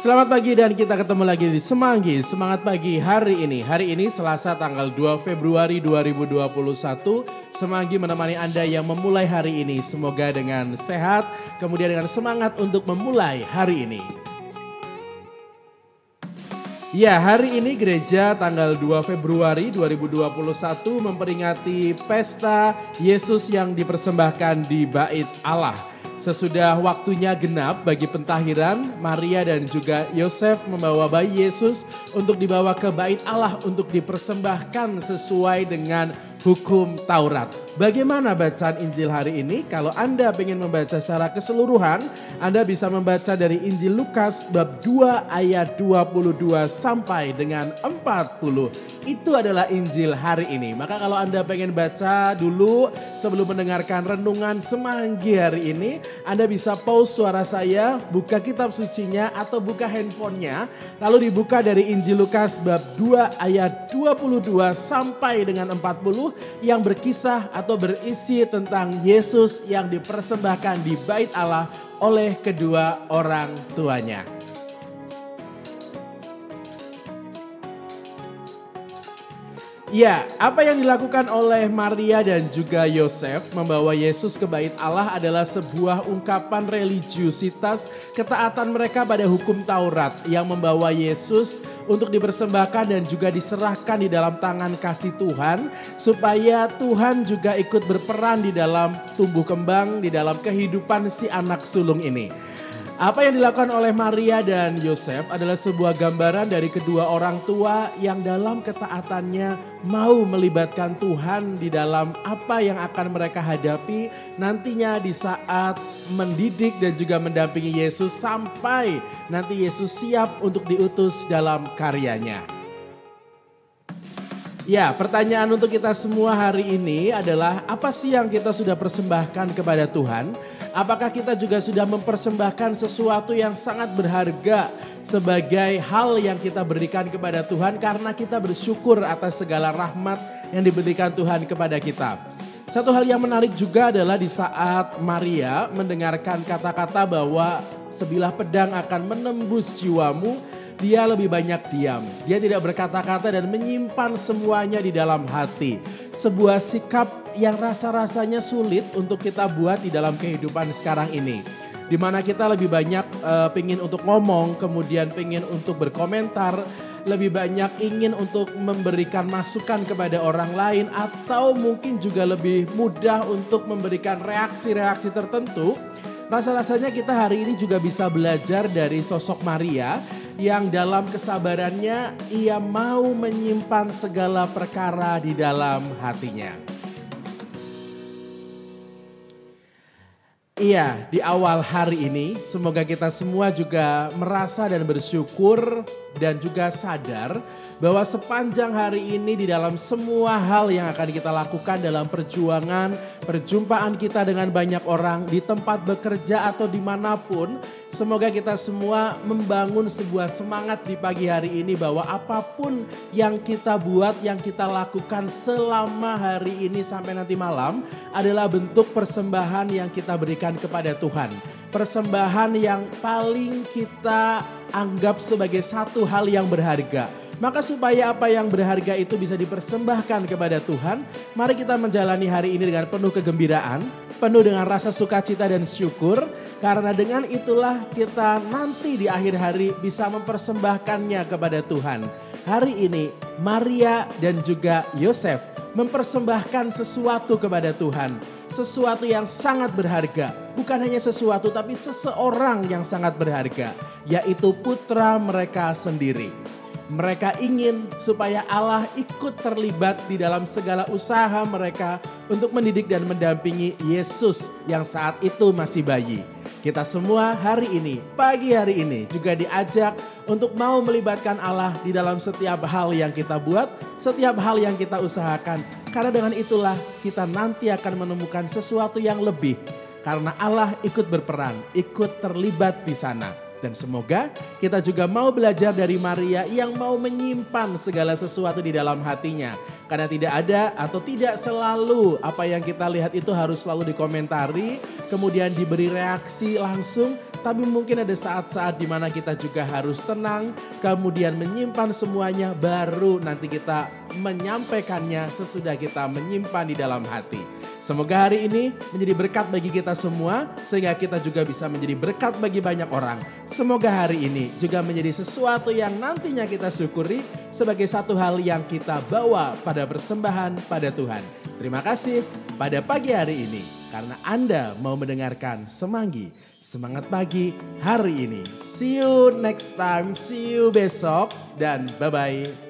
Selamat pagi dan kita ketemu lagi di Semanggi Semangat Pagi hari ini. Hari ini Selasa tanggal 2 Februari 2021. Semanggi menemani Anda yang memulai hari ini. Semoga dengan sehat, kemudian dengan semangat untuk memulai hari ini. Ya, hari ini gereja tanggal 2 Februari 2021 memperingati pesta Yesus yang dipersembahkan di Bait Allah. Sesudah waktunya genap bagi pentahiran, Maria dan juga Yosef membawa bayi Yesus untuk dibawa ke bait Allah untuk dipersembahkan sesuai dengan hukum Taurat. Bagaimana bacaan Injil hari ini? Kalau Anda ingin membaca secara keseluruhan, Anda bisa membaca dari Injil Lukas bab 2 ayat 22 sampai dengan 40. Itu adalah Injil hari ini. Maka kalau Anda pengen baca dulu sebelum mendengarkan renungan semanggi hari ini, Anda bisa pause suara saya, buka kitab sucinya atau buka handphonenya, lalu dibuka dari Injil Lukas bab 2 ayat 22 sampai dengan 40 yang berkisah atau berisi tentang Yesus yang dipersembahkan di bait Allah oleh kedua orang tuanya. Ya, apa yang dilakukan oleh Maria dan juga Yosef membawa Yesus ke bait Allah adalah sebuah ungkapan religiusitas ketaatan mereka pada hukum Taurat yang membawa Yesus untuk dipersembahkan dan juga diserahkan di dalam tangan kasih Tuhan supaya Tuhan juga ikut berperan di dalam tumbuh kembang di dalam kehidupan si anak sulung ini. Apa yang dilakukan oleh Maria dan Yosef adalah sebuah gambaran dari kedua orang tua yang dalam ketaatannya mau melibatkan Tuhan di dalam apa yang akan mereka hadapi nantinya di saat mendidik dan juga mendampingi Yesus sampai nanti Yesus siap untuk diutus dalam karyanya. Ya, pertanyaan untuk kita semua hari ini adalah apa sih yang kita sudah persembahkan kepada Tuhan? Apakah kita juga sudah mempersembahkan sesuatu yang sangat berharga sebagai hal yang kita berikan kepada Tuhan karena kita bersyukur atas segala rahmat yang diberikan Tuhan kepada kita. Satu hal yang menarik juga adalah di saat Maria mendengarkan kata-kata bahwa sebilah pedang akan menembus jiwamu, dia lebih banyak diam. Dia tidak berkata-kata dan menyimpan semuanya di dalam hati. Sebuah sikap yang rasa-rasanya sulit untuk kita buat di dalam kehidupan sekarang ini. Di mana kita lebih banyak uh, pingin untuk ngomong, kemudian pingin untuk berkomentar, lebih banyak ingin untuk memberikan masukan kepada orang lain atau mungkin juga lebih mudah untuk memberikan reaksi-reaksi tertentu. Rasa-rasanya kita hari ini juga bisa belajar dari sosok Maria yang dalam kesabarannya ia mau menyimpan segala perkara di dalam hatinya. Iya, di awal hari ini semoga kita semua juga merasa dan bersyukur dan juga sadar bahwa sepanjang hari ini di dalam semua hal yang akan kita lakukan dalam perjuangan, perjumpaan kita dengan banyak orang di tempat bekerja atau di mana pun, semoga kita semua membangun sebuah semangat di pagi hari ini bahwa apa pun yang kita buat, yang kita lakukan selama hari ini sampai nanti malam adalah bentuk persembahan yang kita berikan kepada Tuhan. Persembahan yang paling kita anggap sebagai satu hal yang berharga maka supaya apa yang berharga itu bisa dipersembahkan kepada Tuhan, mari kita menjalani hari ini dengan penuh kegembiraan, penuh dengan rasa sukacita dan syukur. Karena dengan itulah kita nanti di akhir hari bisa mempersembahkannya kepada Tuhan. Hari ini Maria dan juga Yosef mempersembahkan sesuatu kepada Tuhan. Sesuatu yang sangat berharga. Bukan hanya sesuatu tapi seseorang yang sangat berharga. Yaitu putra mereka sendiri. Mereka ingin supaya Allah ikut terlibat di dalam segala usaha mereka untuk mendidik dan mendampingi Yesus yang saat itu masih bayi. Kita semua hari ini, pagi hari ini juga diajak untuk mau melibatkan Allah di dalam setiap hal yang kita buat, setiap hal yang kita usahakan. Karena dengan itulah kita nanti akan menemukan sesuatu yang lebih. Karena Allah ikut berperan, ikut terlibat di sana. Dan semoga kita juga mau belajar dari Maria yang mau menyimpan segala sesuatu di dalam hatinya. Karena tidak ada atau tidak selalu apa yang kita lihat itu harus selalu dikomentari, kemudian diberi reaksi langsung. Tapi mungkin ada saat-saat di mana kita juga harus tenang, kemudian menyimpan semuanya, baru nanti kita menyampaikannya sesudah kita menyimpan di dalam hati. Semoga hari ini menjadi berkat bagi kita semua, sehingga kita juga bisa menjadi berkat bagi banyak orang. Semoga hari ini juga menjadi sesuatu yang nantinya kita syukuri sebagai satu hal yang kita bawa pada persembahan pada Tuhan. Terima kasih pada pagi hari ini, karena Anda mau mendengarkan Semanggi. Semangat pagi hari ini. See you next time, see you besok, dan bye-bye.